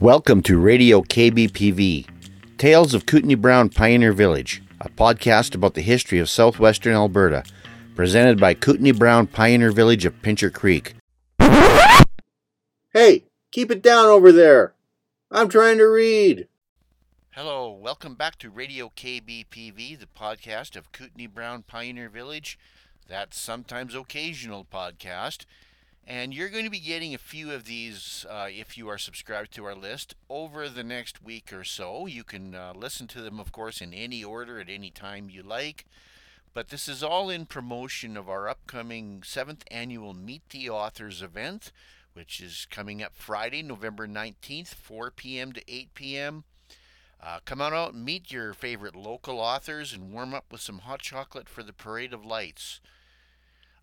Welcome to Radio KBPV, Tales of Kootenai Brown Pioneer Village, a podcast about the history of southwestern Alberta, presented by Kootenai Brown Pioneer Village of Pincher Creek. Hey, keep it down over there. I'm trying to read. Hello, welcome back to Radio KBPV, the podcast of Kootenai Brown Pioneer Village, that sometimes occasional podcast. And you're going to be getting a few of these uh, if you are subscribed to our list over the next week or so. You can uh, listen to them, of course, in any order at any time you like. But this is all in promotion of our upcoming seventh annual Meet the Authors event, which is coming up Friday, November 19th, 4 p.m. to 8 p.m. Uh, come on out and meet your favorite local authors and warm up with some hot chocolate for the Parade of Lights.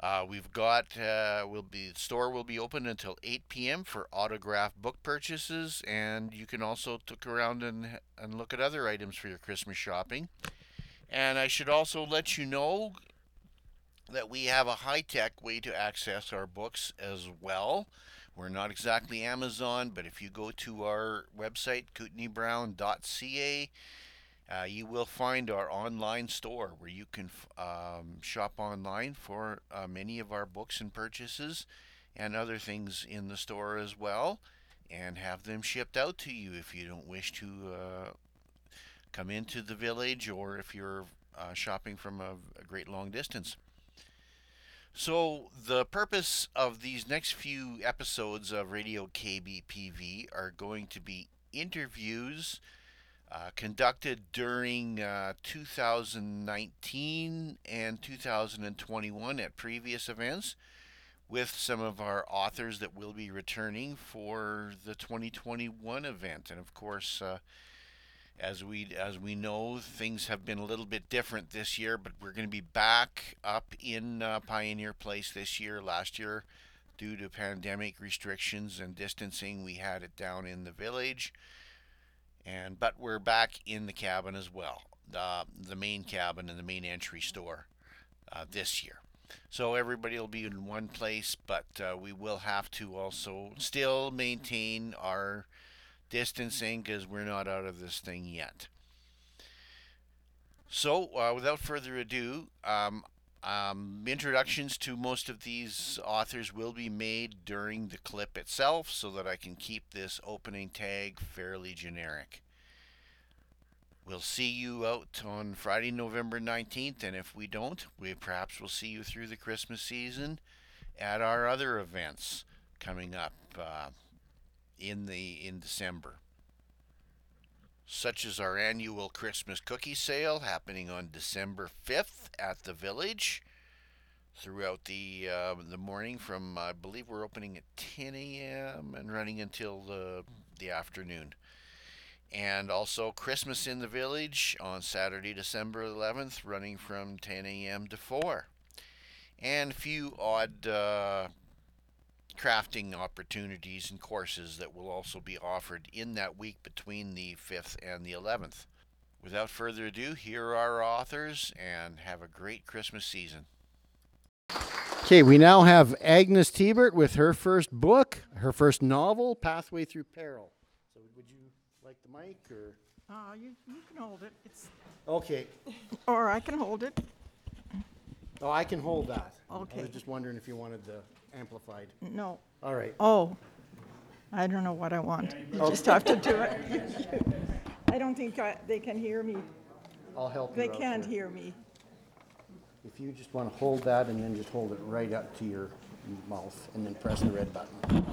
Uh, we've got uh, will be store will be open until 8 p.m. for autograph book purchases, and you can also look around and and look at other items for your Christmas shopping. And I should also let you know that we have a high-tech way to access our books as well. We're not exactly Amazon, but if you go to our website, kootenaibrown.ca, uh, you will find our online store where you can um, shop online for uh, many of our books and purchases and other things in the store as well and have them shipped out to you if you don't wish to uh, come into the village or if you're uh, shopping from a, a great long distance. So, the purpose of these next few episodes of Radio KBPV are going to be interviews uh, conducted during uh, 2019 and 2021 at previous events with some of our authors that will be returning for the 2021 event. And of course, uh, as we as we know, things have been a little bit different this year, but we're going to be back up in uh, Pioneer Place this year. Last year, due to pandemic restrictions and distancing, we had it down in the village and but we're back in the cabin as well, the the main cabin and the main entry store uh, this year. So everybody will be in one place, but uh, we will have to also still maintain our distancing because we're not out of this thing yet. So, uh, without further ado, um, um, introductions to most of these authors will be made during the clip itself so that I can keep this opening tag fairly generic. We'll see you out on Friday, November 19th, and if we don't, we perhaps will see you through the Christmas season at our other events coming up uh, in the in December such as our annual Christmas cookie sale happening on December 5th at the Village throughout the uh, the morning from I believe we're opening at 10 a.m. and running until the the afternoon. And also Christmas in the Village on Saturday, December 11th, running from 10 a.m. to 4. And a few odd uh, crafting opportunities and courses that will also be offered in that week between the 5th and the 11th. Without further ado, here are our authors and have a great Christmas season. Okay, we now have Agnes Tebert with her first book, her first novel, Pathway Through Peril. So, would you like the mic or? Uh, you, you can hold it. It's, Okay. or I can hold it. Oh, I can hold that. Okay. I Okay. was just wondering if you wanted the amplified. No. All right. Oh, I don't know what I want. You just have to do it. I don't think I, they can hear me. I'll help you They out can't here. hear me. If you just want to hold that and then just hold it right up to your mouth and then press the red button.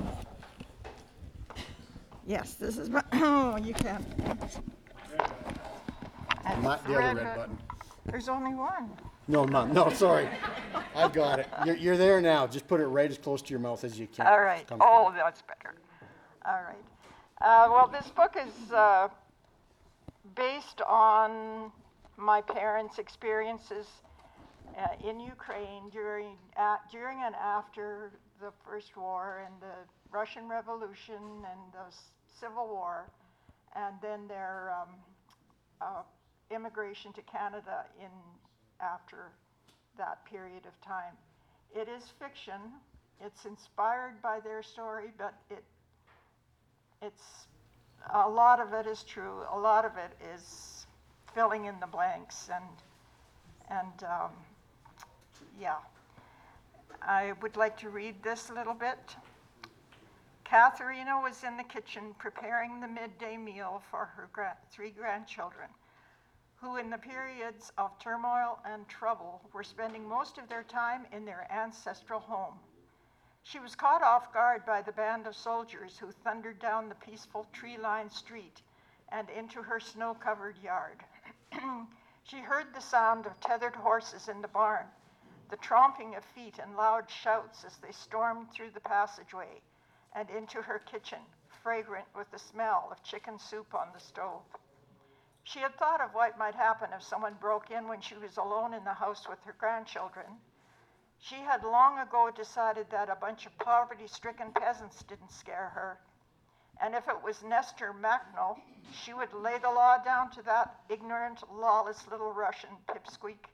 Yes, this is my, oh, you can. Not the other red button. There's only one. No, no, no, sorry. I've got it. You're, you're there now. Just put it right as close to your mouth as you can. All right. Comfortable. Oh, that's better. All right. Uh, well, this book is uh, based on my parents' experiences uh, in Ukraine during uh, during and after the First War and the Russian Revolution and the Civil War, and then their um, uh, immigration to Canada in after that period of time. It is fiction. It's inspired by their story, but it it's a lot of it is true. A lot of it is filling in the blanks, and and um, yeah. I would like to read this a little bit. Katharina was in the kitchen preparing the midday meal for her gra- three grandchildren, who, in the periods of turmoil and trouble, were spending most of their time in their ancestral home. She was caught off guard by the band of soldiers who thundered down the peaceful tree lined street and into her snow covered yard. she heard the sound of tethered horses in the barn, the tromping of feet and loud shouts as they stormed through the passageway and into her kitchen, fragrant with the smell of chicken soup on the stove. She had thought of what might happen if someone broke in when she was alone in the house with her grandchildren. She had long ago decided that a bunch of poverty stricken peasants didn't scare her. And if it was Nestor Makhno, she would lay the law down to that ignorant, lawless little Russian pipsqueak.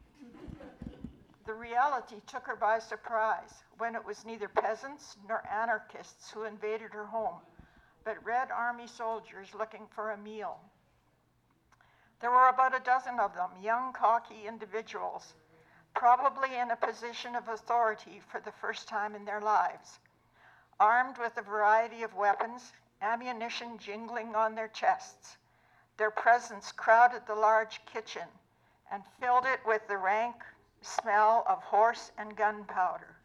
The reality took her by surprise when it was neither peasants nor anarchists who invaded her home, but Red Army soldiers looking for a meal. There were about a dozen of them, young, cocky individuals, probably in a position of authority for the first time in their lives, armed with a variety of weapons, ammunition jingling on their chests. Their presence crowded the large kitchen and filled it with the rank, smell of horse and gunpowder.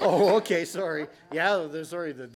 Oh, okay, sorry. Yeah, the, sorry, the,